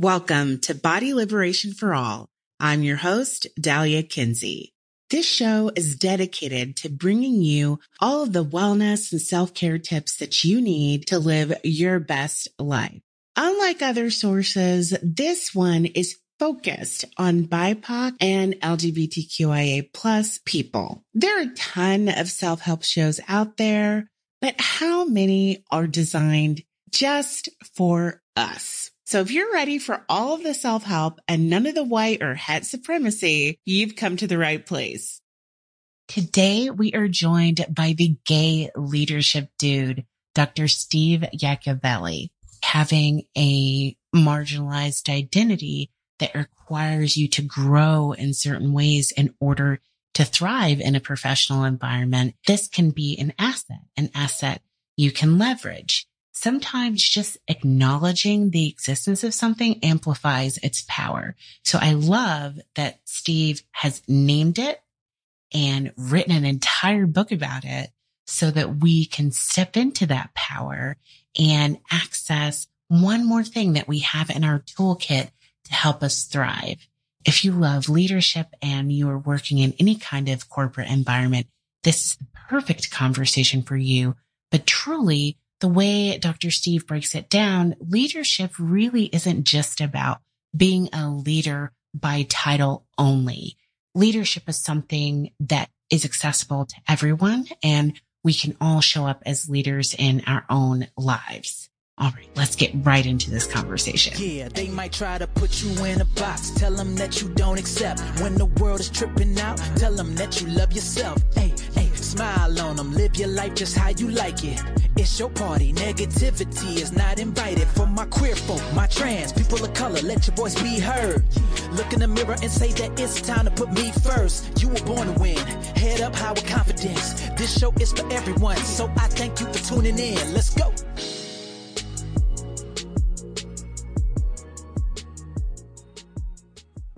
Welcome to Body Liberation for All. I'm your host, Dalia Kinsey. This show is dedicated to bringing you all of the wellness and self-care tips that you need to live your best life. Unlike other sources, this one is focused on BIPOC and LGBTQIA plus people. There are a ton of self-help shows out there, but how many are designed just for us? So if you're ready for all of the self help and none of the white or het supremacy, you've come to the right place. Today we are joined by the gay leadership dude, Dr. Steve Yacovelli, having a marginalized identity that requires you to grow in certain ways in order to thrive in a professional environment. This can be an asset, an asset you can leverage sometimes just acknowledging the existence of something amplifies its power. So I love that Steve has named it and written an entire book about it so that we can step into that power and access one more thing that we have in our toolkit to help us thrive. If you love leadership and you are working in any kind of corporate environment, this is the perfect conversation for you. But truly, the way Dr. Steve breaks it down, leadership really isn't just about being a leader by title only. Leadership is something that is accessible to everyone and we can all show up as leaders in our own lives. All right, let's get right into this conversation. Yeah, they might try to put you in a box. Tell them that you don't accept. When the world is tripping out, tell them that you love yourself. Hey, hey, smile on them. Live your life just how you like it. It's your party. Negativity is not invited. For my queer folk, my trans, people of color, let your voice be heard. Look in the mirror and say that it's time to put me first. You were born to win. Head up high with confidence. This show is for everyone. So I thank you for tuning in. Let's go.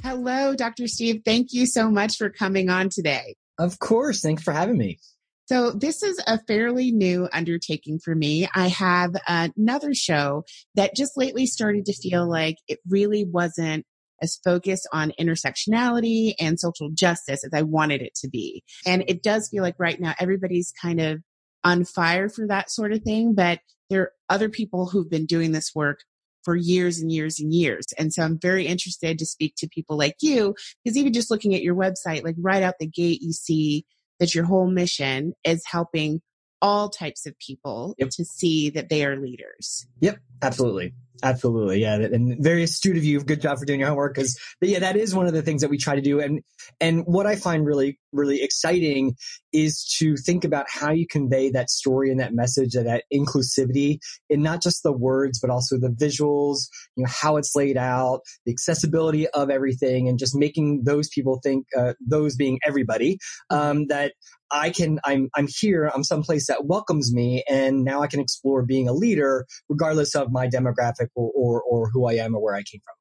Hello, Dr. Steve. Thank you so much for coming on today. Of course. Thanks for having me. So this is a fairly new undertaking for me. I have another show that just lately started to feel like it really wasn't as focused on intersectionality and social justice as I wanted it to be. And it does feel like right now everybody's kind of on fire for that sort of thing, but there are other people who've been doing this work for years and years and years. And so I'm very interested to speak to people like you, because even just looking at your website, like right out the gate, you see that your whole mission is helping all types of people yep. to see that they are leaders. Yep, absolutely. Absolutely. Yeah. And very astute of you. Good job for doing your homework. Cause yeah, that is one of the things that we try to do. And, and what I find really, really exciting is to think about how you convey that story and that message and that inclusivity in not just the words, but also the visuals, you know, how it's laid out, the accessibility of everything and just making those people think, uh, those being everybody, um, that I can, I'm, I'm here, I'm someplace that welcomes me and now I can explore being a leader regardless of my demographic or, or, or who I am or where I came from.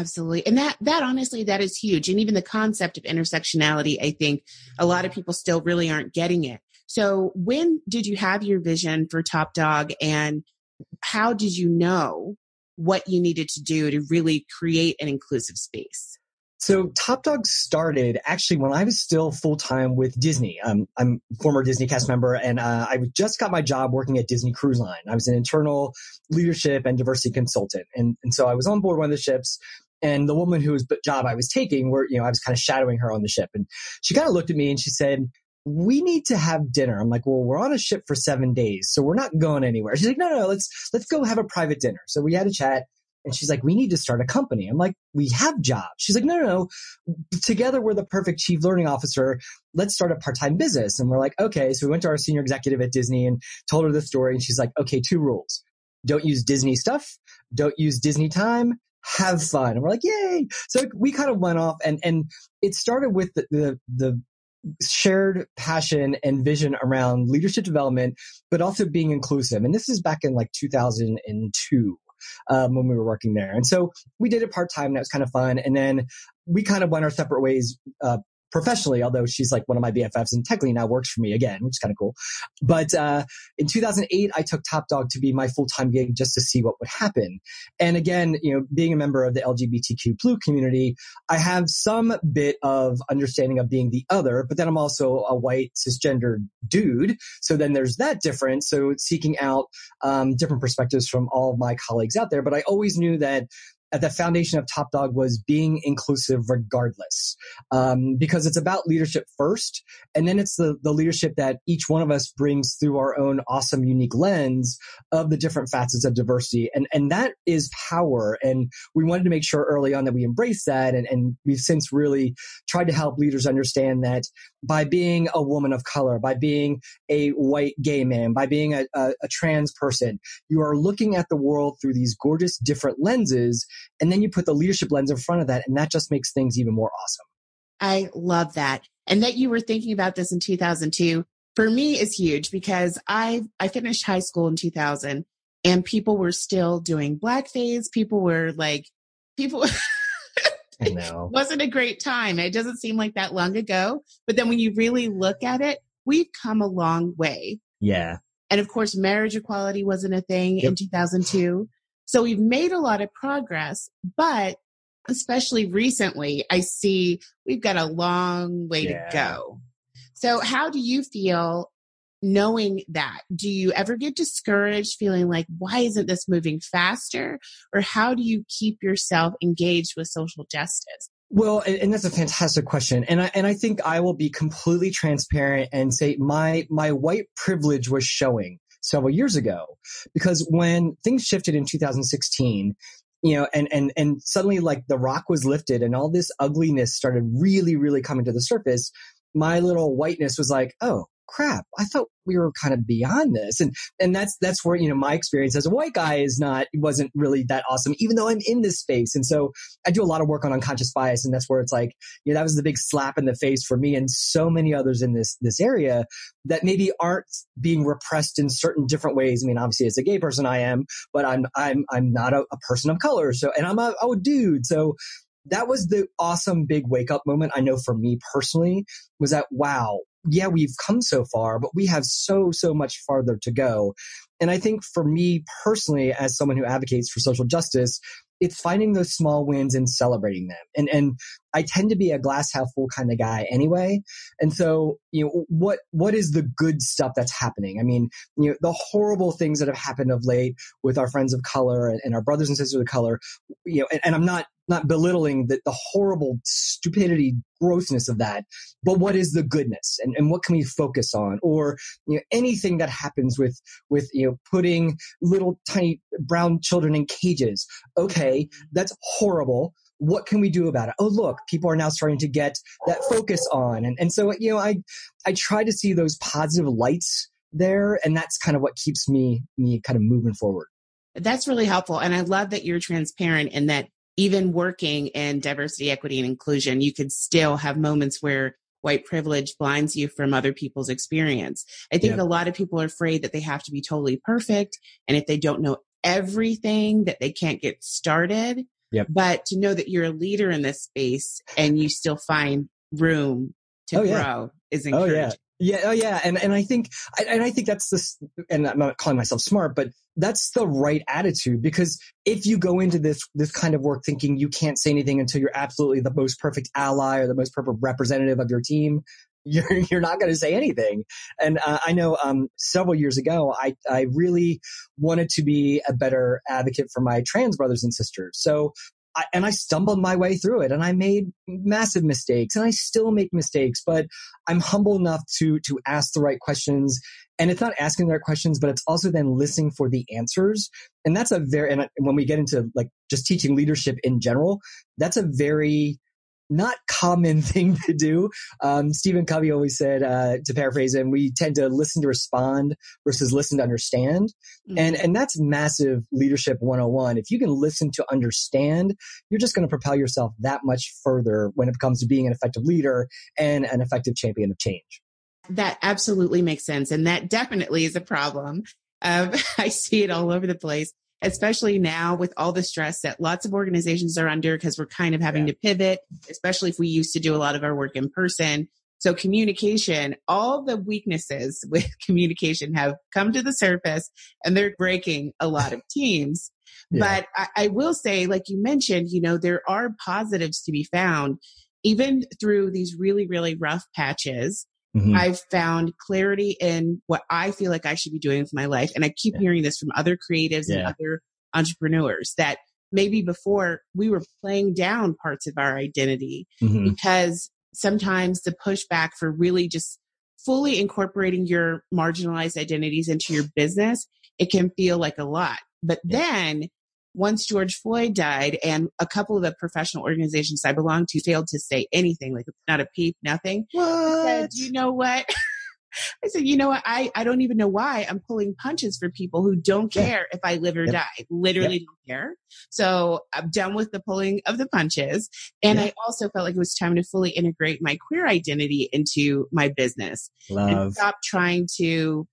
Absolutely. And that, that honestly, that is huge. And even the concept of intersectionality, I think a lot of people still really aren't getting it. So when did you have your vision for Top Dog and how did you know what you needed to do to really create an inclusive space? So Top Dog started actually when I was still full time with Disney. Um, I'm a former Disney cast member, and uh, I just got my job working at Disney Cruise Line. I was an internal leadership and diversity consultant, and and so I was on board one of the ships. And the woman whose job I was taking, where you know I was kind of shadowing her on the ship, and she kind of looked at me and she said, we need to have dinner. I'm like, well, we're on a ship for seven days, so we're not going anywhere. She's like, no, no, no, let's, let's go have a private dinner. So we had a chat and she's like, we need to start a company. I'm like, we have jobs. She's like, no, no, no. Together we're the perfect chief learning officer. Let's start a part-time business. And we're like, okay. So we went to our senior executive at Disney and told her the story. And she's like, okay, two rules. Don't use Disney stuff. Don't use Disney time. Have fun. And we're like, yay. So we kind of went off and, and it started with the, the, the shared passion and vision around leadership development, but also being inclusive. And this is back in like 2002 um, when we were working there. And so we did it part time that was kind of fun. And then we kind of went our separate ways uh, professionally, although she's like one of my BFFs and technically now works for me again, which is kind of cool. But uh, in 2008, I took Top Dog to be my full time gig just to see what would happen. And again, you know, being a member of the LGBTQ plus community, I have some bit of understanding of being the other, but then I'm also a white cisgender dude. So then there's that difference. So seeking out um, different perspectives from all of my colleagues out there. But I always knew that at the foundation of Top Dog was being inclusive regardless, um, because it's about leadership first, and then it's the the leadership that each one of us brings through our own awesome, unique lens of the different facets of diversity, and and that is power. And we wanted to make sure early on that we embrace that, and and we've since really tried to help leaders understand that by being a woman of color, by being a white gay man, by being a, a, a trans person, you are looking at the world through these gorgeous different lenses and then you put the leadership lens in front of that, and that just makes things even more awesome. I love that. And that you were thinking about this in 2002 for me is huge because I I finished high school in 2000 and people were still doing blackface. People were like people I know. wasn't a great time. It doesn't seem like that long ago, but then when you really look at it, we've come a long way. Yeah. And of course, marriage equality wasn't a thing yep. in 2002. So we've made a lot of progress, but especially recently, I see we've got a long way yeah. to go. So how do you feel knowing that? Do you ever get discouraged feeling like, why isn't this moving faster? Or how do you keep yourself engaged with social justice? Well, and that's a fantastic question. And I, and I think I will be completely transparent and say my, my white privilege was showing several years ago. Because when things shifted in 2016, you know, and, and, and suddenly like the rock was lifted and all this ugliness started really, really coming to the surface, my little whiteness was like, oh, crap, I thought we were kind of beyond this. And, and that's, that's where, you know, my experience as a white guy is not, wasn't really that awesome, even though I'm in this space. And so I do a lot of work on unconscious bias. And that's where it's like, you know, that was the big slap in the face for me and so many others in this, this area that maybe aren't being repressed in certain different ways. I mean, obviously as a gay person, I am, but I'm, I'm, I'm not a, a person of color. So, and I'm a, a dude. So, that was the awesome big wake up moment. I know for me personally was that, wow, yeah, we've come so far, but we have so, so much farther to go. And I think for me personally, as someone who advocates for social justice, it's finding those small wins and celebrating them. And, and I tend to be a glass half full kind of guy anyway. And so, you know, what, what is the good stuff that's happening? I mean, you know, the horrible things that have happened of late with our friends of color and, and our brothers and sisters of color, you know, and, and I'm not not belittling the, the horrible stupidity, grossness of that, but what is the goodness and, and what can we focus on? Or, you know, anything that happens with, with, you know, putting little tiny brown children in cages. Okay. That's horrible what can we do about it? Oh, look, people are now starting to get that focus on. And, and so, you know, I, I try to see those positive lights there. And that's kind of what keeps me, me kind of moving forward. That's really helpful. And I love that you're transparent and that even working in diversity, equity, and inclusion, you could still have moments where white privilege blinds you from other people's experience. I think yep. a lot of people are afraid that they have to be totally perfect. And if they don't know everything, that they can't get started. Yep. But to know that you're a leader in this space and you still find room to oh, grow yeah. is encouraging. Oh, yeah. Yeah, oh yeah, and and I think and I think that's this, and I'm not calling myself smart, but that's the right attitude because if you go into this this kind of work thinking you can't say anything until you're absolutely the most perfect ally or the most perfect representative of your team, you're you're not going to say anything. And uh, I know um, several years ago, I I really wanted to be a better advocate for my trans brothers and sisters. So I, and I stumbled my way through it and I made massive mistakes and I still make mistakes, but I'm humble enough to, to ask the right questions. And it's not asking the right questions, but it's also then listening for the answers. And that's a very, and when we get into like just teaching leadership in general, that's a very not common thing to do. Um, Stephen Covey always said, uh, to paraphrase him, we tend to listen to respond versus listen to understand. Mm-hmm. And, and that's massive leadership 101. If you can listen to understand, you're just going to propel yourself that much further when it comes to being an effective leader and an effective champion of change. That absolutely makes sense. And that definitely is a problem. Um, I see it all over the place. Especially now with all the stress that lots of organizations are under because we're kind of having yeah. to pivot, especially if we used to do a lot of our work in person. So communication, all the weaknesses with communication have come to the surface and they're breaking a lot of teams. Yeah. But I, I will say, like you mentioned, you know, there are positives to be found even through these really, really rough patches. Mm-hmm. I've found clarity in what I feel like I should be doing with my life. And I keep yeah. hearing this from other creatives yeah. and other entrepreneurs that maybe before we were playing down parts of our identity mm-hmm. because sometimes the pushback for really just fully incorporating your marginalized identities into your business, it can feel like a lot. But then once George Floyd died and a couple of the professional organizations I belong to failed to say anything, like not a peep, nothing. What? Said, you know what? I said, you know what? I, I don't even know why I'm pulling punches for people who don't care if I live or yep. die. Literally yep. don't care. So I'm done with the pulling of the punches. And yep. I also felt like it was time to fully integrate my queer identity into my business. Love. And stop trying to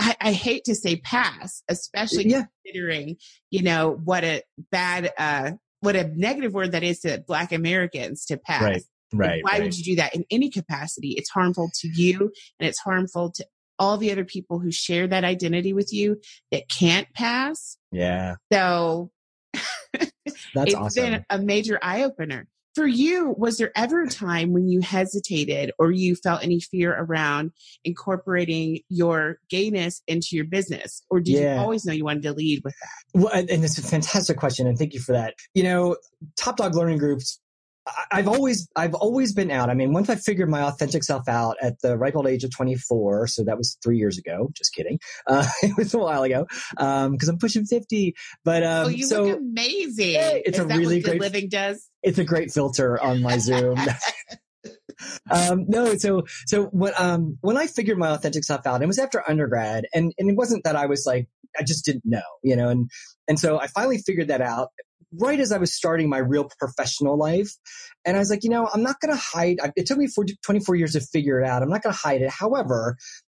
I, I, hate to say pass, especially yeah. considering, you know, what a bad, uh, what a negative word that is to Black Americans to pass. Right. Right. why right. would you do that in any capacity? It's harmful to you and it's harmful to all the other people who share that identity with you that can't pass. Yeah. So that's it's awesome. been a major eye opener. For you, was there ever a time when you hesitated or you felt any fear around incorporating your gayness into your business? Or did yeah. you always know you wanted to lead with that? Well, and it's a fantastic question. And thank you for that. You know, Top Dog Learning Groups I've always I've always been out. I mean, once I figured my authentic self out at the ripe old age of 24, so that was three years ago. Just kidding. Uh, it was a while ago because um, I'm pushing 50. But um, oh, you so, look amazing. it's Is a really great living does. It's a great filter on my Zoom. um, no, so so when um when I figured my authentic self out, it was after undergrad, and and it wasn't that I was like I just didn't know, you know, and and so I finally figured that out right as I was starting my real professional life. And I was like, you know, I'm not going to hide. It took me 24 years to figure it out. I'm not going to hide it. However,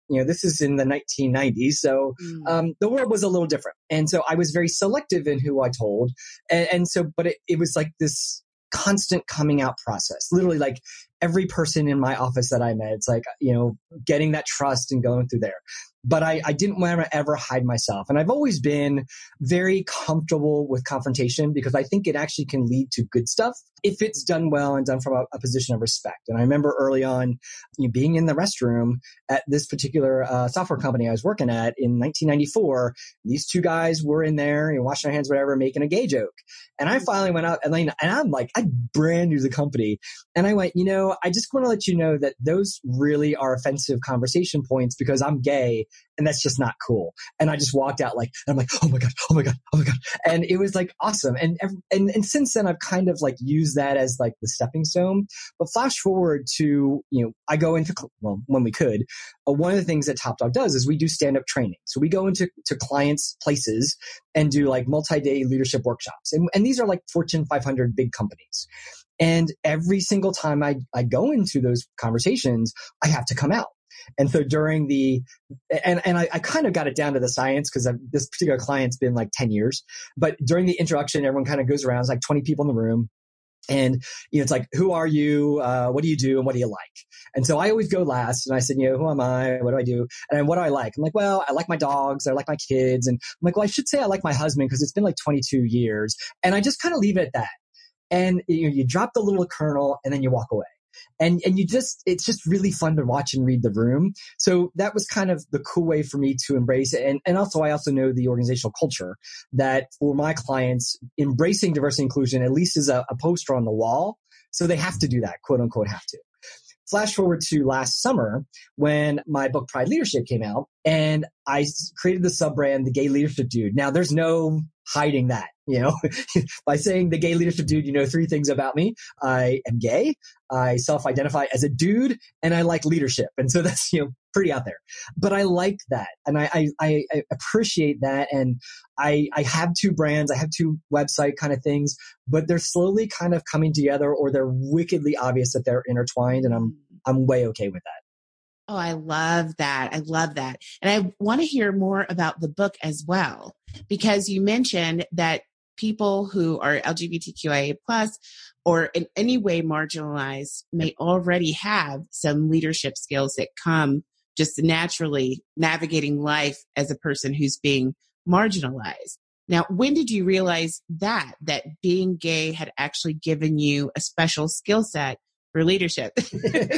you know, this is in the 1990s. So, mm. um, the world was a little different. And so I was very selective in who I told. And, and so, but it, it was like this constant coming out process. Literally like every person in my office that I met, it's like, you know, getting that trust and going through there but I, I didn't want to ever hide myself. And I've always been very comfortable with confrontation because I think it actually can lead to good stuff if it's done well and done from a, a position of respect. And I remember early on you know, being in the restroom at this particular uh, software company I was working at in 1994. These two guys were in there, you know, washing their hands, whatever, making a gay joke. And I finally went out and, and I'm like, I brand new to the company. And I went, you know, I just want to let you know that those really are offensive conversation points because I'm gay and that's just not cool. And I just walked out like, and I'm like, oh my god, oh my god, oh my god, and it was like awesome. And and and since then, I've kind of like used that as like the stepping stone. But flash forward to you know, I go into well when we could. Uh, one of the things that Top Dog does is we do stand up training. So we go into to clients' places and do like multi day leadership workshops, and and these are like Fortune 500 big companies. And every single time I, I go into those conversations, I have to come out. And so during the, and, and I, I kind of got it down to the science because this particular client's been like 10 years, but during the introduction, everyone kind of goes around. It's like 20 people in the room. And, you know, it's like, who are you? Uh, what do you do? And what do you like? And so I always go last. And I said, you know, who am I? What do I do? And what do I like? I'm like, well, I like my dogs. I like my kids. And I'm like, well, I should say I like my husband because it's been like 22 years. And I just kind of leave it at that. And you know, you drop the little kernel and then you walk away and and you just it's just really fun to watch and read the room. So that was kind of the cool way for me to embrace it. And and also i also know the organizational culture that for my clients embracing diversity inclusion at least is a, a poster on the wall. So they have to do that quote unquote have to. Flash forward to last summer when my book pride leadership came out and i created the sub brand the gay leadership dude. Now there's no hiding that you know, by saying the gay leadership dude, you know three things about me. I am gay. I self-identify as a dude and I like leadership. And so that's, you know, pretty out there, but I like that. And I, I, I appreciate that. And I, I have two brands. I have two website kind of things, but they're slowly kind of coming together or they're wickedly obvious that they're intertwined. And I'm, mm. I'm way okay with that. Oh, I love that. I love that. And I want to hear more about the book as well, because you mentioned that people who are LGBTQIA plus or in any way marginalized may already have some leadership skills that come just naturally navigating life as a person who's being marginalized. Now, when did you realize that, that being gay had actually given you a special skill set for leadership?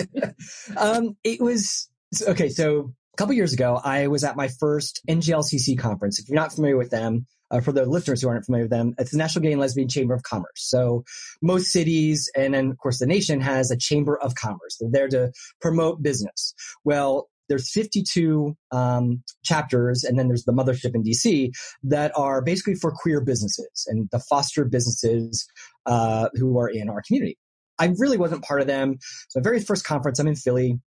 um, it was, okay. So a couple years ago, I was at my first NGLCC conference. If you're not familiar with them, uh, for the listeners who aren't familiar with them, it's the National Gay and Lesbian Chamber of Commerce. So most cities and then of course the nation has a chamber of commerce. They're there to promote business. Well, there's 52 um, chapters, and then there's the mothership in DC that are basically for queer businesses and the foster businesses uh, who are in our community. I really wasn't part of them. So, my very first conference, I'm in Philly.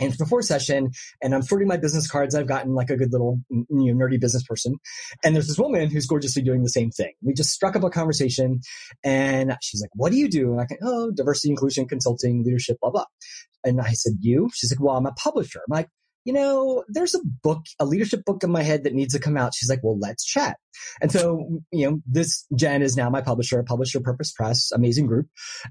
And it's before session, and I'm sorting my business cards. I've gotten like a good little, mm, you know, nerdy business person. And there's this woman who's gorgeously doing the same thing. We just struck up a conversation, and she's like, "What do you do?" And I can, "Oh, diversity, inclusion, consulting, leadership, blah blah." And I said, "You?" She's like, "Well, I'm a publisher." I'm like, you know, there's a book, a leadership book in my head that needs to come out. She's like, well, let's chat. And so, you know, this Jen is now my publisher, Publish Your Purpose Press, amazing group.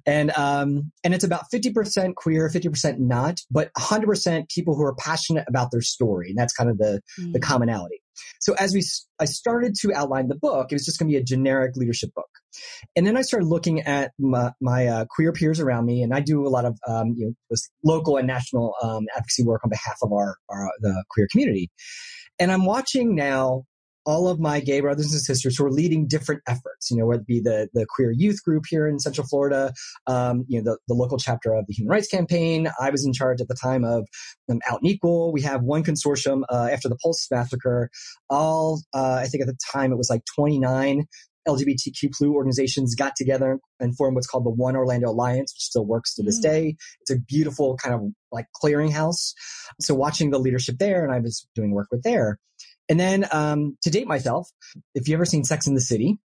And, um, and it's about 50% queer, 50% not, but 100% people who are passionate about their story. And that's kind of the, mm-hmm. the mm. commonality. So as we, I started to outline the book, it was just going to be a generic leadership book. And then I started looking at my, my uh, queer peers around me, and I do a lot of um, you know local and national um, advocacy work on behalf of our, our the queer community. And I'm watching now all of my gay brothers and sisters who are leading different efforts, you know, whether it be the, the queer youth group here in Central Florida, um, you know, the, the local chapter of the Human Rights Campaign. I was in charge at the time of um, Out and Equal. We have one consortium uh, after the Pulse massacre. All, uh, I think at the time it was like 29 LGBTQ plus organizations got together and formed what's called the One Orlando Alliance, which still works to this mm. day. It's a beautiful kind of like clearinghouse. So watching the leadership there, and I was doing work with there. And then um, to date myself, if you ever seen Sex in the City,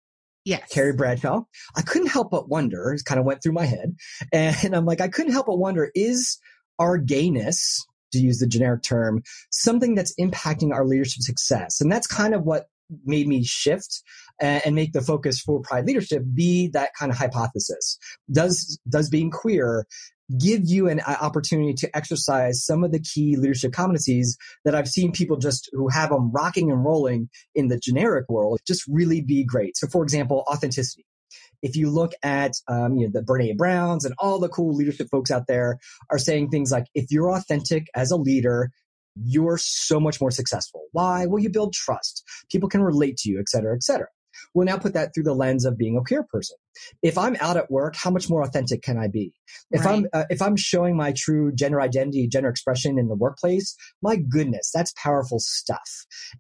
yeah, Carrie Bradshaw. I couldn't help but wonder, it kind of went through my head. And I'm like, I couldn't help but wonder, is our gayness, to use the generic term, something that's impacting our leadership success? And that's kind of what made me shift and make the focus for pride leadership be that kind of hypothesis. Does, does being queer give you an opportunity to exercise some of the key leadership competencies that I've seen people just who have them rocking and rolling in the generic world just really be great. So, for example, authenticity. If you look at um, you know the Brene Browns and all the cool leadership folks out there are saying things like, if you're authentic as a leader, you're so much more successful. Why? Well, you build trust. People can relate to you, et cetera, et cetera. We'll now put that through the lens of being a queer person. If I'm out at work, how much more authentic can I be? If right. I'm uh, if I'm showing my true gender identity, gender expression in the workplace, my goodness, that's powerful stuff.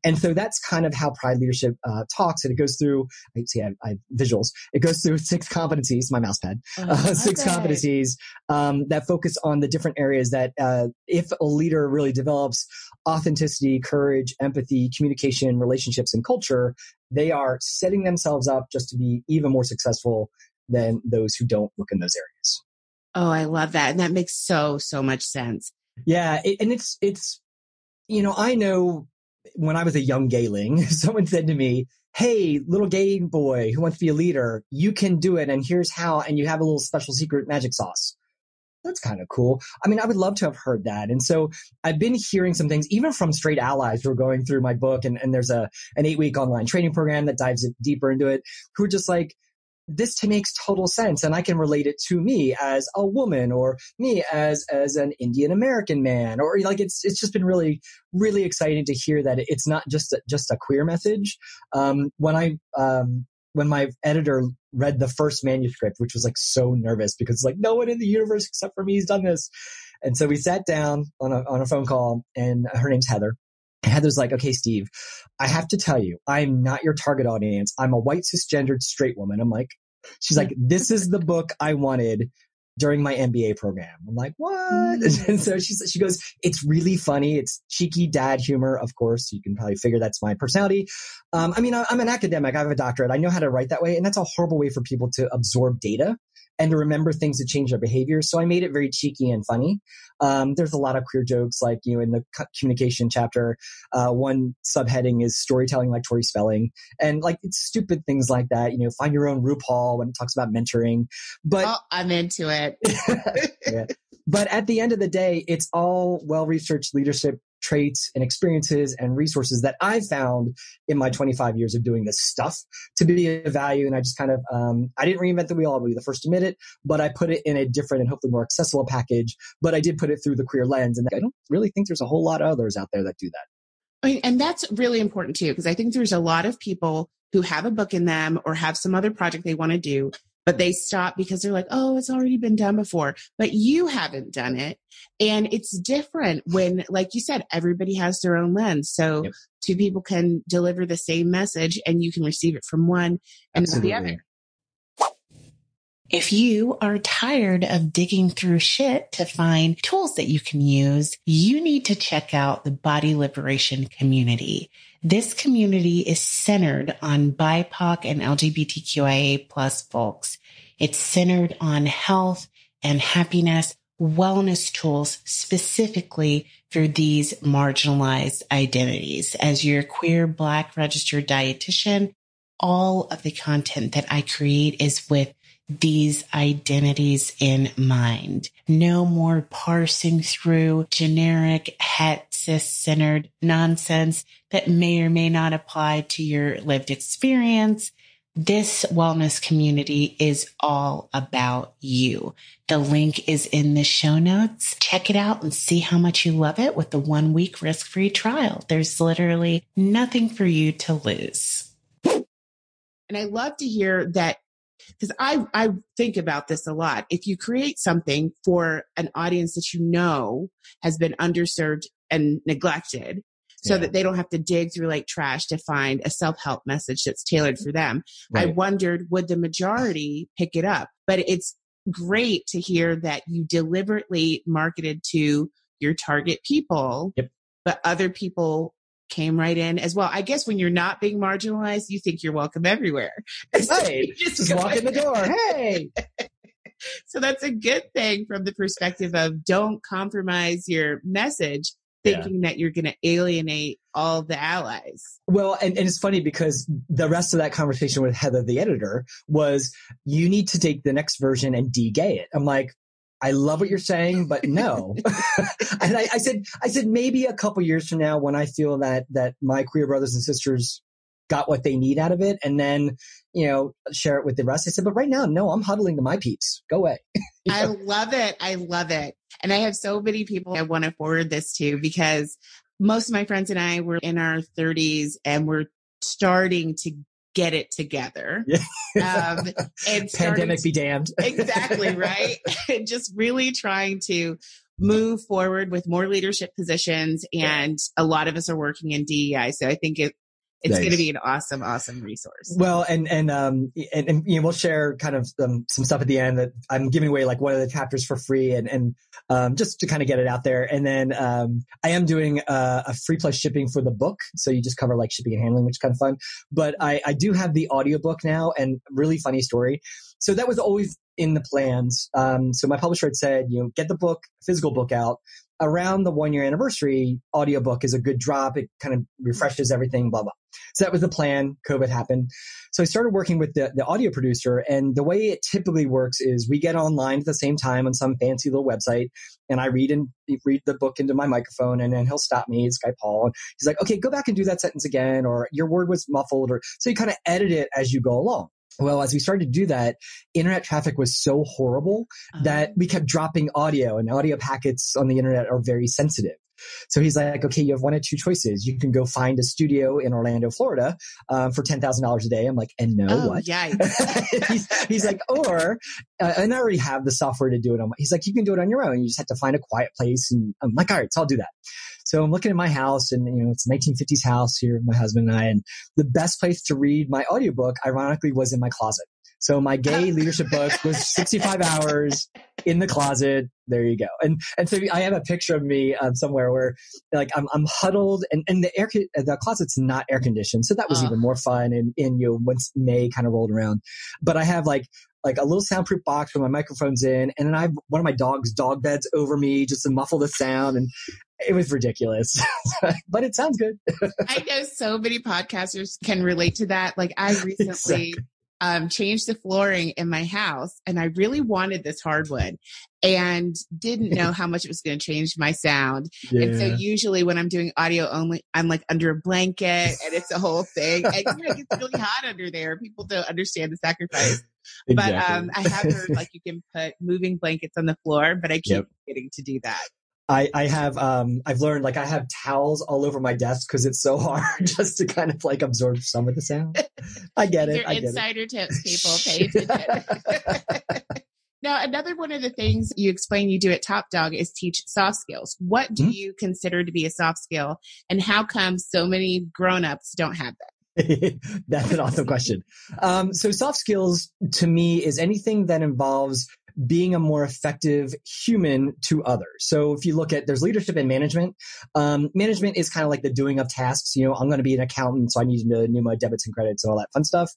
And so that's kind of how Pride Leadership uh, talks, and it goes through. I see, I, I visuals. It goes through six competencies. My mouse pad. Oh, uh, six competencies um, that focus on the different areas that uh, if a leader really develops authenticity, courage, empathy, communication, relationships, and culture, they are setting themselves up just to be even more successful than those who don't look in those areas. Oh, I love that. And that makes so, so much sense. Yeah. It, and it's, it's, you know, I know when I was a young gayling, someone said to me, Hey, little gay boy who wants to be a leader, you can do it. And here's how. And you have a little special secret magic sauce that's kind of cool. I mean, I would love to have heard that. And so I've been hearing some things, even from straight allies who are going through my book. And, and there's a, an eight week online training program that dives deeper into it, who are just like, this makes total sense. And I can relate it to me as a woman or me as, as an Indian American man, or like it's, it's just been really, really exciting to hear that it's not just a, just a queer message. Um, when I, um, when my editor read the first manuscript, which was like so nervous because like no one in the universe except for me has done this. And so we sat down on a, on a phone call and her name's Heather. And Heather's like, okay, Steve, I have to tell you, I'm not your target audience. I'm a white cisgendered straight woman. I'm like, she's like, this is the book I wanted during my MBA program. I'm like, what? Mm. And so she she goes, it's really funny. It's cheeky dad humor. Of course, you can probably figure that's my personality. Um, I mean, I'm an academic. I have a doctorate. I know how to write that way. And that's a horrible way for people to absorb data. And to remember things to change their behavior. So I made it very cheeky and funny. Um, there's a lot of queer jokes, like, you know, in the communication chapter, uh, one subheading is storytelling like Tori Spelling. And like, it's stupid things like that. You know, find your own RuPaul when it talks about mentoring. But oh, I'm into it. yeah. But at the end of the day, it's all well researched leadership traits and experiences and resources that I found in my 25 years of doing this stuff to be of value. And I just kind of, um, I didn't reinvent the wheel. I'll be the first to admit it, but I put it in a different and hopefully more accessible package. But I did put it through the queer lens. And I don't really think there's a whole lot of others out there that do that. And that's really important too, because I think there's a lot of people who have a book in them or have some other project they want to do but they stop because they're like, oh, it's already been done before, but you haven't done it. And it's different when, like you said, everybody has their own lens. So yep. two people can deliver the same message and you can receive it from one and not the other. If you are tired of digging through shit to find tools that you can use, you need to check out the body liberation community. This community is centered on BIPOC and LGBTQIA plus folks. It's centered on health and happiness, wellness tools specifically for these marginalized identities. As your queer black registered dietitian, all of the content that I create is with these identities in mind. No more parsing through generic het cis centered nonsense that may or may not apply to your lived experience. This wellness community is all about you. The link is in the show notes. Check it out and see how much you love it with the one week risk free trial. There's literally nothing for you to lose. And I love to hear that because I, I think about this a lot. If you create something for an audience that you know has been underserved and neglected, so yeah. that they don't have to dig through like trash to find a self-help message that's tailored for them. Right. I wondered would the majority pick it up? But it's great to hear that you deliberately marketed to your target people, yep. but other people came right in as well. I guess when you're not being marginalized, you think you're welcome everywhere. Right. just, just walk in the door. Hey. so that's a good thing from the perspective of don't compromise your message thinking yeah. that you're going to alienate all the allies. Well, and, and it's funny because the rest of that conversation with Heather, the editor, was you need to take the next version and de-gay it. I'm like, I love what you're saying, but no. and I, I, said, I said maybe a couple years from now when I feel that that my queer brothers and sisters got what they need out of it, and then you know share it with the rest. I said, but right now, no, I'm huddling to my peeps. Go away. I love it. I love it, and I have so many people I want to forward this to because most of my friends and I were in our 30s and we're starting to get it together. Yeah. Um, and pandemic be damned. exactly right. and Just really trying to move forward with more leadership positions, and a lot of us are working in DEI. So I think it it's nice. going to be an awesome, awesome resource. Well, and and um and, and you know, we'll share kind of um, some stuff at the end that I'm giving away like one of the chapters for free, and and um, just to kind of get it out there. And then um, I am doing uh, a free plus shipping for the book, so you just cover like shipping and handling, which is kind of fun. But I I do have the audiobook now, and really funny story. So that was always in the plans. Um, so my publisher had said, you know, get the book, physical book out around the one year anniversary, audiobook is a good drop. It kind of refreshes everything, blah, blah. So that was the plan. COVID happened. So I started working with the, the audio producer and the way it typically works is we get online at the same time on some fancy little website and I read and read the book into my microphone and then he'll stop me. It's Guy Paul. And he's like, okay, go back and do that sentence again or your word was muffled or so you kind of edit it as you go along. Well, as we started to do that, internet traffic was so horrible uh-huh. that we kept dropping audio and audio packets on the internet are very sensitive. So he's like, okay, you have one of two choices. You can go find a studio in Orlando, Florida, um, for ten thousand dollars a day. I'm like, and no, oh, what? Yeah. he's, he's, like, or, uh, and I already have the software to do it on. My, he's like, you can do it on your own. You just have to find a quiet place. And I'm like, all right, so I'll do that. So I'm looking at my house and, you know, it's a 1950s house here, my husband and I, and the best place to read my audiobook, ironically, was in my closet. So my gay leadership book was 65 hours in the closet. There you go. And, and so I have a picture of me um, somewhere where like I'm, I'm huddled and, and the air, the closet's not air conditioned. So that was uh. even more fun. And, and, you know, once May kind of rolled around, but I have like like a little soundproof box with my microphones in, and then I have one of my dog's dog beds over me just to muffle the sound, and it was ridiculous, but it sounds good. I know so many podcasters can relate to that. Like I recently exactly um, changed the flooring in my house and I really wanted this hardwood and didn't know how much it was going to change my sound. Yeah. And so usually when I'm doing audio only, I'm like under a blanket and it's a whole thing. And you know, it gets really hot under there. People don't understand the sacrifice. Exactly. But um, I have heard like you can put moving blankets on the floor, but I keep yep. getting to do that. I, I have um I've learned like I have towels all over my desk because it's so hard just to kind of like absorb some of the sound. I get it. I insider get it. tips, people. Pay attention. now, another one of the things you explain you do at Top Dog is teach soft skills. What do mm-hmm. you consider to be a soft skill, and how come so many grown-ups don't have that? That's an awesome question. Um, so soft skills to me is anything that involves being a more effective human to others. So if you look at there's leadership and management. Um, management is kind of like the doing of tasks. You know, I'm going to be an accountant, so I need to know my debits and credits and all that fun stuff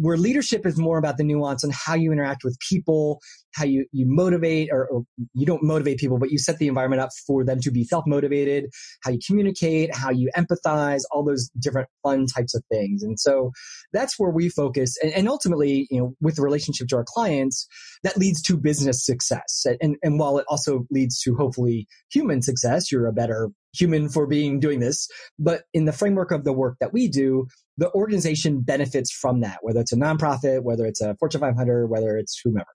where leadership is more about the nuance and how you interact with people, how you, you motivate or, or, you don't motivate people, but you set the environment up for them to be self-motivated, how you communicate, how you empathize, all those different fun types of things. And so that's where we focus. And, and ultimately, you know, with the relationship to our clients, that leads to business success. And, and while it also leads to hopefully human success, you're a better human for being doing this. But in the framework of the work that we do, the organization benefits from that, whether it's a nonprofit, whether it's a Fortune 500, whether it's whomever.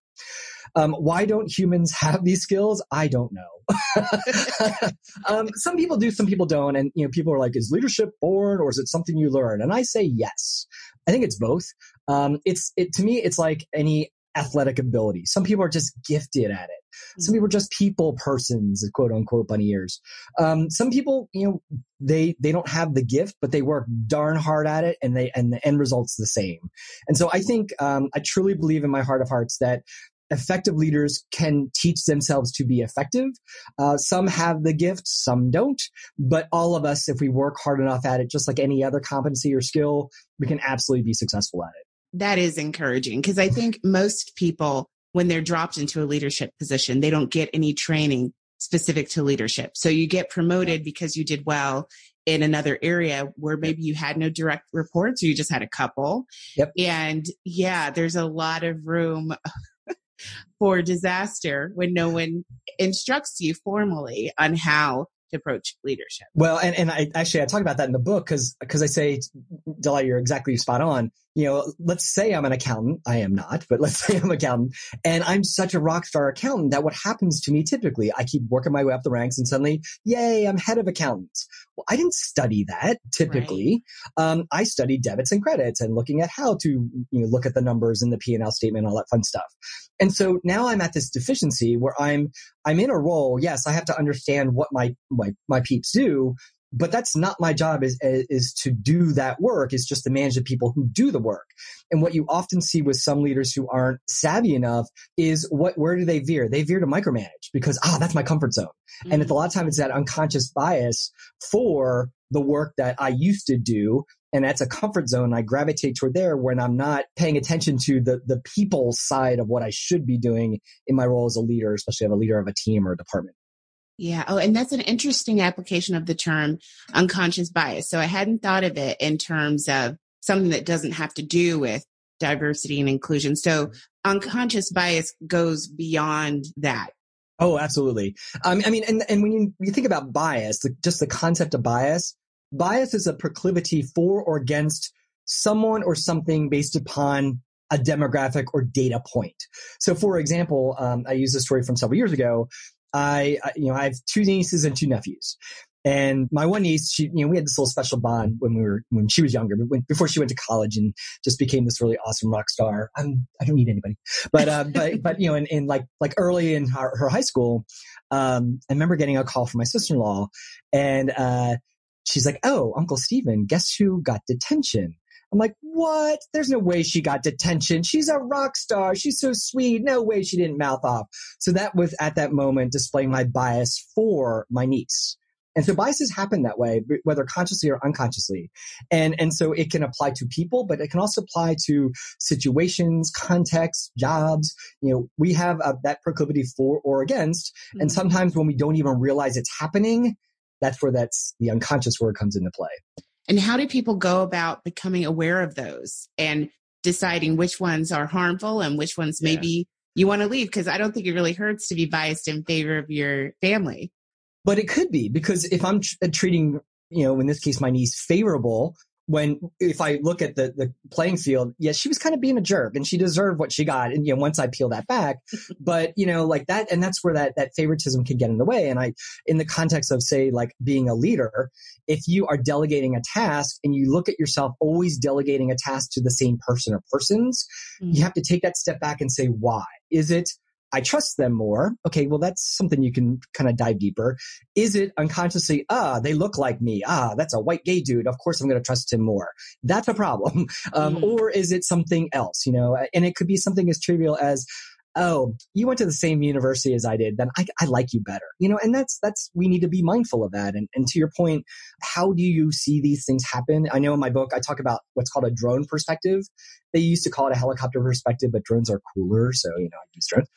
Um, why don't humans have these skills? I don't know. um, some people do, some people don't. And, you know, people are like, is leadership born or is it something you learn? And I say yes. I think it's both. Um, it's, it, to me, it's like any athletic ability. Some people are just gifted at it. Some people are just people persons, quote unquote, bunny ears. Um, some people, you know, they they don't have the gift, but they work darn hard at it, and they and the end result's the same. And so I think um, I truly believe in my heart of hearts that effective leaders can teach themselves to be effective. Uh, some have the gift, some don't, but all of us, if we work hard enough at it, just like any other competency or skill, we can absolutely be successful at it that is encouraging because I think most people, when they're dropped into a leadership position, they don't get any training specific to leadership. So you get promoted because you did well in another area where maybe you had no direct reports or you just had a couple. Yep. And yeah, there's a lot of room for disaster when no one instructs you formally on how to approach leadership. Well, and, and I actually I talk about that in the book because because I say, Delight, you're exactly spot on. You know, let's say I'm an accountant. I am not, but let's say I'm an accountant, and I'm such a rock star accountant that what happens to me typically, I keep working my way up the ranks, and suddenly, yay, I'm head of accountants. Well, I didn't study that typically. Right. Um, I studied debits and credits and looking at how to you know look at the numbers in the P and L statement, all that fun stuff. And so now I'm at this deficiency where I'm I'm in a role. Yes, I have to understand what my my, my peeps do, but that's not my job is, is to do that work is just to manage the people who do the work and what you often see with some leaders who aren't savvy enough is what where do they veer they veer to micromanage because ah that's my comfort zone mm-hmm. and it's a lot of times it's that unconscious bias for the work that i used to do and that's a comfort zone. I gravitate toward there when I'm not paying attention to the the people side of what I should be doing in my role as a leader, especially as a leader of a team or a department. Yeah. Oh, and that's an interesting application of the term unconscious bias. So I hadn't thought of it in terms of something that doesn't have to do with diversity and inclusion. So unconscious bias goes beyond that. Oh, absolutely. Um, I mean, and, and when you, you think about bias, the, just the concept of bias, bias is a proclivity for or against someone or something based upon a demographic or data point. So, for example, um, I use a story from several years ago. I, you know, I have two nieces and two nephews. And my one niece, she, you know, we had this little special bond when we were, when she was younger, but when, before she went to college and just became this really awesome rock star. I'm, I don't need anybody, but, uh, but, but, you know, in, in like, like early in her, her high school, um, I remember getting a call from my sister-in-law and, uh, she's like, Oh, Uncle Stephen, guess who got detention? I'm like, what? There's no way she got detention. She's a rock star. She's so sweet. No way she didn't mouth off. So that was at that moment displaying my bias for my niece. And so biases happen that way, whether consciously or unconsciously. And, and so it can apply to people, but it can also apply to situations, contexts, jobs. You know, we have uh, that proclivity for or against. Mm-hmm. And sometimes when we don't even realize it's happening, that's where that's the unconscious word comes into play. And how do people go about becoming aware of those and deciding which ones are harmful and which ones yeah. maybe you want to leave? Because I don't think it really hurts to be biased in favor of your family. But it could be because if I'm tr- uh, treating, you know, in this case, my niece favorable, when if I look at the the playing field, yeah, she was kind of being a jerk and she deserved what she got. And you know, once I peel that back, but you know, like that, and that's where that that favoritism can get in the way. And I, in the context of say like being a leader, if you are delegating a task and you look at yourself always delegating a task to the same person or persons, mm-hmm. you have to take that step back and say why. Is it I trust them more. Okay, well, that's something you can kind of dive deeper. Is it unconsciously, ah, they look like me. Ah, that's a white gay dude. Of course, I'm going to trust him more. That's a problem. Um, mm. Or is it something else, you know? And it could be something as trivial as, oh, you went to the same university as I did, then I, I like you better. You know, and that's, that's, we need to be mindful of that. And, and to your point, how do you see these things happen? I know in my book, I talk about what's called a drone perspective. They used to call it a helicopter perspective, but drones are cooler. So, you know, I use drones.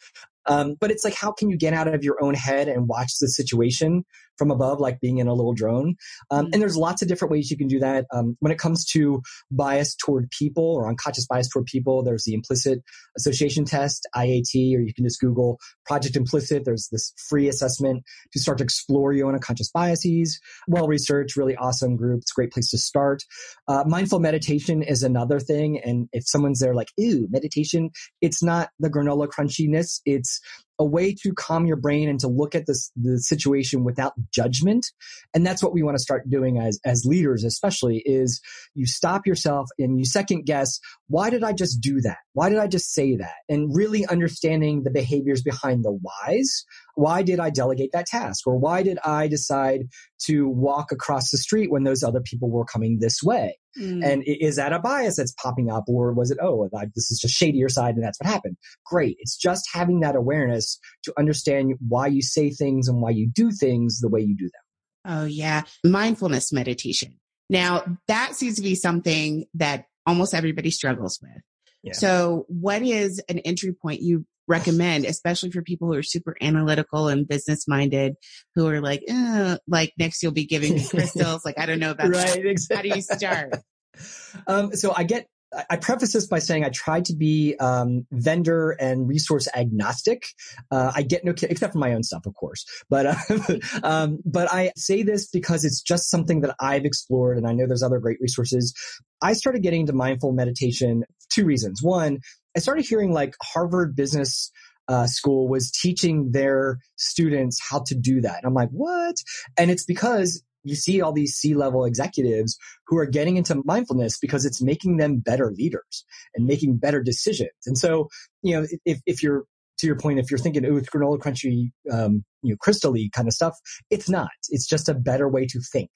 Um, but it's like, how can you get out of your own head and watch the situation from above, like being in a little drone? Um, mm-hmm. and there's lots of different ways you can do that. Um, when it comes to bias toward people or unconscious bias toward people, there's the implicit association test, IAT, or you can just Google Project Implicit. There's this free assessment to start to explore your own unconscious biases. Well researched, really awesome group. It's a great place to start. Uh, mindful meditation is another thing. And if someone's there like, ew, meditation, it's not the granola crunchiness. It's a way to calm your brain and to look at this, the situation without judgment. And that's what we want to start doing as, as leaders, especially is you stop yourself and you second guess, why did I just do that? Why did I just say that? And really understanding the behaviors behind the whys. Why did I delegate that task? Or why did I decide to walk across the street when those other people were coming this way? Mm. And is that a bias that's popping up or was it, oh, this is just shadier side and that's what happened? Great. It's just having that awareness to understand why you say things and why you do things the way you do them. Oh yeah. Mindfulness meditation. Now that seems to be something that almost everybody struggles with. Yeah. So what is an entry point you recommend, especially for people who are super analytical and business minded, who are like, eh, like next you'll be giving me crystals. like, I don't know about right, that. Exactly. How do you start? Um, so I get I preface this by saying I try to be um, vendor and resource agnostic. Uh, I get no except for my own stuff, of course. But uh, um, but I say this because it's just something that I've explored, and I know there's other great resources. I started getting into mindful meditation two reasons. One, I started hearing like Harvard Business uh, School was teaching their students how to do that. And I'm like, what? And it's because you see all these C-level executives who are getting into mindfulness because it's making them better leaders and making better decisions. And so, you know, if, if you're to your point, if you're thinking, oh, it's granola crunchy, um, you know, crystally kind of stuff, it's not. It's just a better way to think.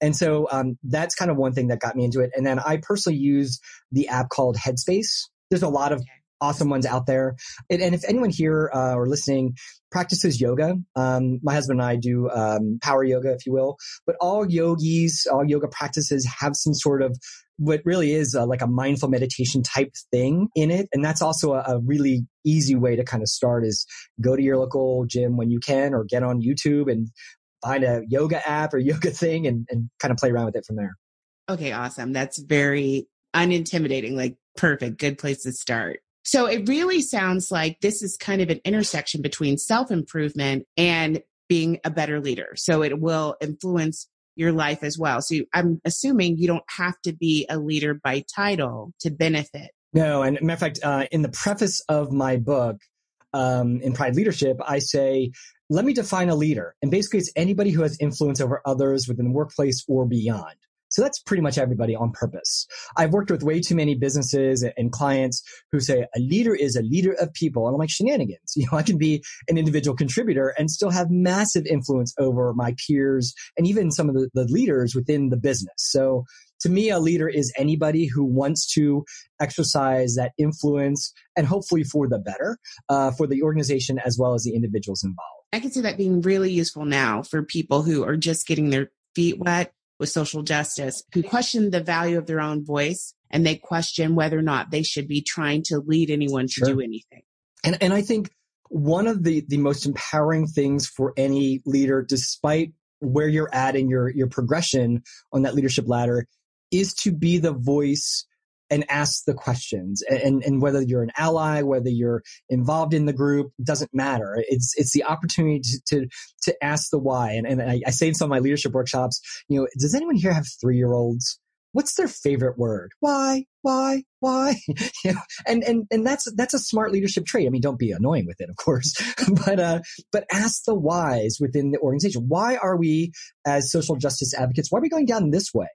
And so, um, that's kind of one thing that got me into it. And then I personally use the app called Headspace. There's a lot of awesome ones out there. And, and if anyone here uh, or listening practices yoga, um, my husband and I do um, power yoga, if you will. But all yogis, all yoga practices have some sort of what really is a, like a mindful meditation type thing in it. And that's also a, a, really easy way to kind of start is go to your local gym when you can or get on YouTube and find a yoga app or yoga thing and, and kind of play around with it from there. Okay, awesome. That's very unintimidating, like perfect, good place to start. So it really sounds like this is kind of an intersection between self improvement and being a better leader. So it will influence your life as well. So I'm assuming you don't have to be a leader by title to benefit. No, and matter of fact, uh, in the preface of my book, um, in Pride Leadership, I say, let me define a leader. And basically, it's anybody who has influence over others within the workplace or beyond. So that's pretty much everybody on purpose. I've worked with way too many businesses and clients who say a leader is a leader of people. And I'm like shenanigans. You know, I can be an individual contributor and still have massive influence over my peers and even some of the, the leaders within the business. So to me, a leader is anybody who wants to exercise that influence and hopefully for the better, uh, for the organization as well as the individuals involved. I can see that being really useful now for people who are just getting their feet wet with social justice, who question the value of their own voice and they question whether or not they should be trying to lead anyone to sure. do anything. And and I think one of the the most empowering things for any leader, despite where you're at in your your progression on that leadership ladder, is to be the voice and ask the questions. And, and whether you're an ally whether you're involved in the group doesn't matter. It's it's the opportunity to to, to ask the why. And, and I, I, say in some of my leadership workshops you know does anyone here have three year olds what's their favorite word? Why why why? You know, and and and that's that's a smart leadership trait. I mean don't be annoying with it of course. But uh but ask the whys within the organization. Why are we as social justice advocates why are we going down this way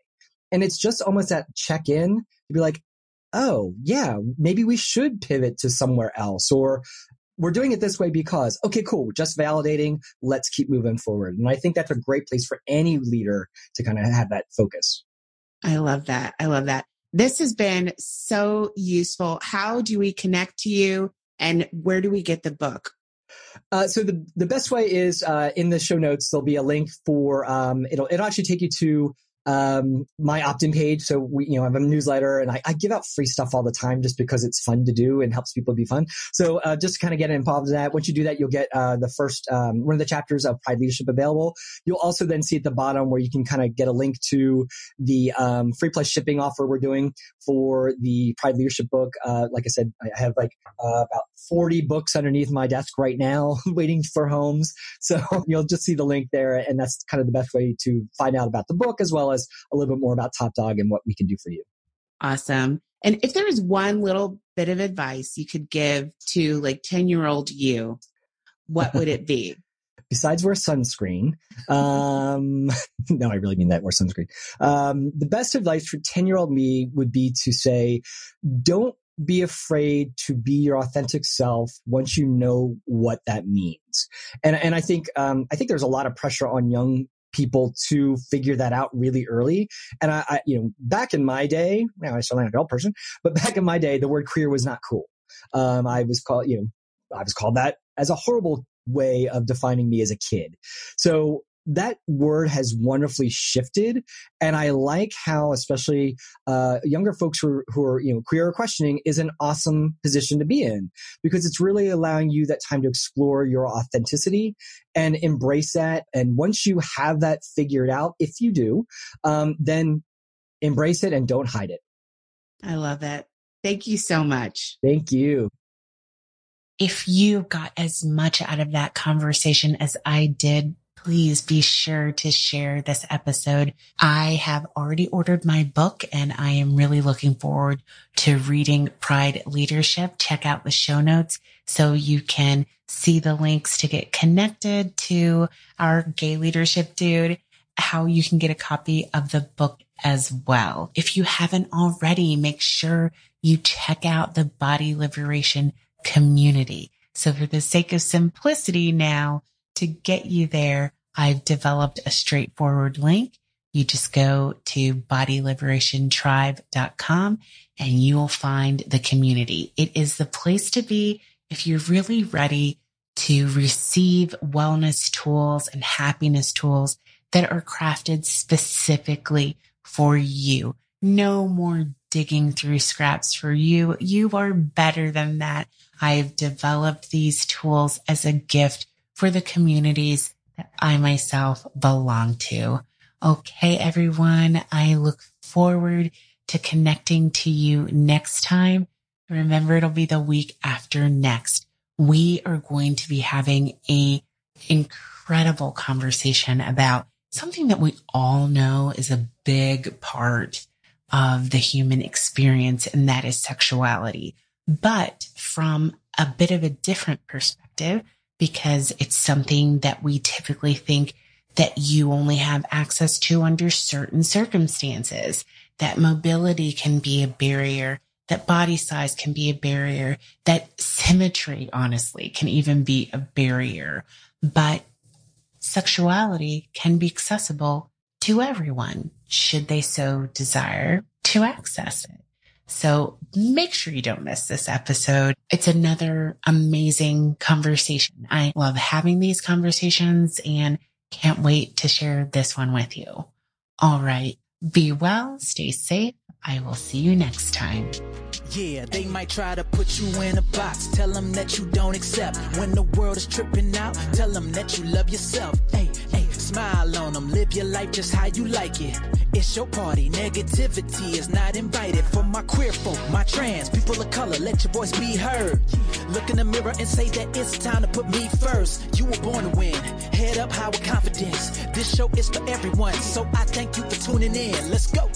and it's just almost that check in to be like, oh, yeah, maybe we should pivot to somewhere else or we're doing it this way because, okay, cool, just validating. Let's keep moving forward. And I think that's a great place for any leader to kind of have that focus. I love that. I love that. This has been so useful. How do we connect to you and where do we get the book? Uh, so the the best way is uh, in the show notes. There'll be a link for um, it'll it'll actually take you to um, my opt-in page. So we, you know, I have a newsletter and I, I, give out free stuff all the time just because it's fun to do and helps people be fun. So, uh, just kind of get involved in that. Once you do that, you'll get, uh, the first, um, one of the chapters of Pride Leadership available. You'll also then see at the bottom where you can kind of get a link to the, um, free plus shipping offer we're doing for the Pride Leadership book. Uh, like I said, I have like, uh, about 40 books underneath my desk right now waiting for homes. So you'll just see the link there. And that's kind of the best way to find out about the book as well as a little bit more about Top Dog and what we can do for you. Awesome. And if there is one little bit of advice you could give to like 10 year old you, what would it be? Besides wear sunscreen, um, no, I really mean that wear sunscreen. Um, the best advice for 10 year old me would be to say, don't be afraid to be your authentic self once you know what that means. And, and I think, um, I think there's a lot of pressure on young people to figure that out really early. And I, I you know, back in my day, now I sound like an adult person, but back in my day, the word queer was not cool. Um, I was called, you know, I was called that as a horrible way of defining me as a kid. So that word has wonderfully shifted. And I like how, especially uh, younger folks who are, who are, you know, queer or questioning is an awesome position to be in because it's really allowing you that time to explore your authenticity and embrace that. And once you have that figured out, if you do, um, then embrace it and don't hide it. I love it. Thank you so much. Thank you. If you got as much out of that conversation as I did, please be sure to share this episode. I have already ordered my book and I am really looking forward to reading Pride Leadership. Check out the show notes so you can see the links to get connected to our gay leadership dude, how you can get a copy of the book as well. If you haven't already, make sure you check out the body liberation community. So for the sake of simplicity now, to get you there, I've developed a straightforward link. You just go to bodyliberationtribe.com and you will find the community. It is the place to be if you're really ready to receive wellness tools and happiness tools that are crafted specifically for you. No more digging through scraps for you. You are better than that. I've developed these tools as a gift for the communities that I myself belong to. Okay, everyone. I look forward to connecting to you next time. Remember, it'll be the week after next. We are going to be having a incredible conversation about something that we all know is a big part of the human experience, and that is sexuality, but from a bit of a different perspective because it's something that we typically think that you only have access to under certain circumstances, that mobility can be a barrier, that body size can be a barrier, that symmetry, honestly, can even be a barrier. But sexuality can be accessible to everyone should they so desire to access it. So make sure you don't miss this episode. It's another amazing conversation. I love having these conversations and can't wait to share this one with you. All right. Be well, stay safe. I will see you next time. Yeah, they might try to put you in a box. Tell them that you don't accept. When the world is tripping out, tell them that you love yourself. Hey, hey, smile on them. Live your life just how you like it. It's your party. Negativity is not invited. For my queer folk, my trans, people of color, let your voice be heard. Look in the mirror and say that it's time to put me first. You were born to win. Head up high with confidence. This show is for everyone. So I thank you for tuning in. Let's go.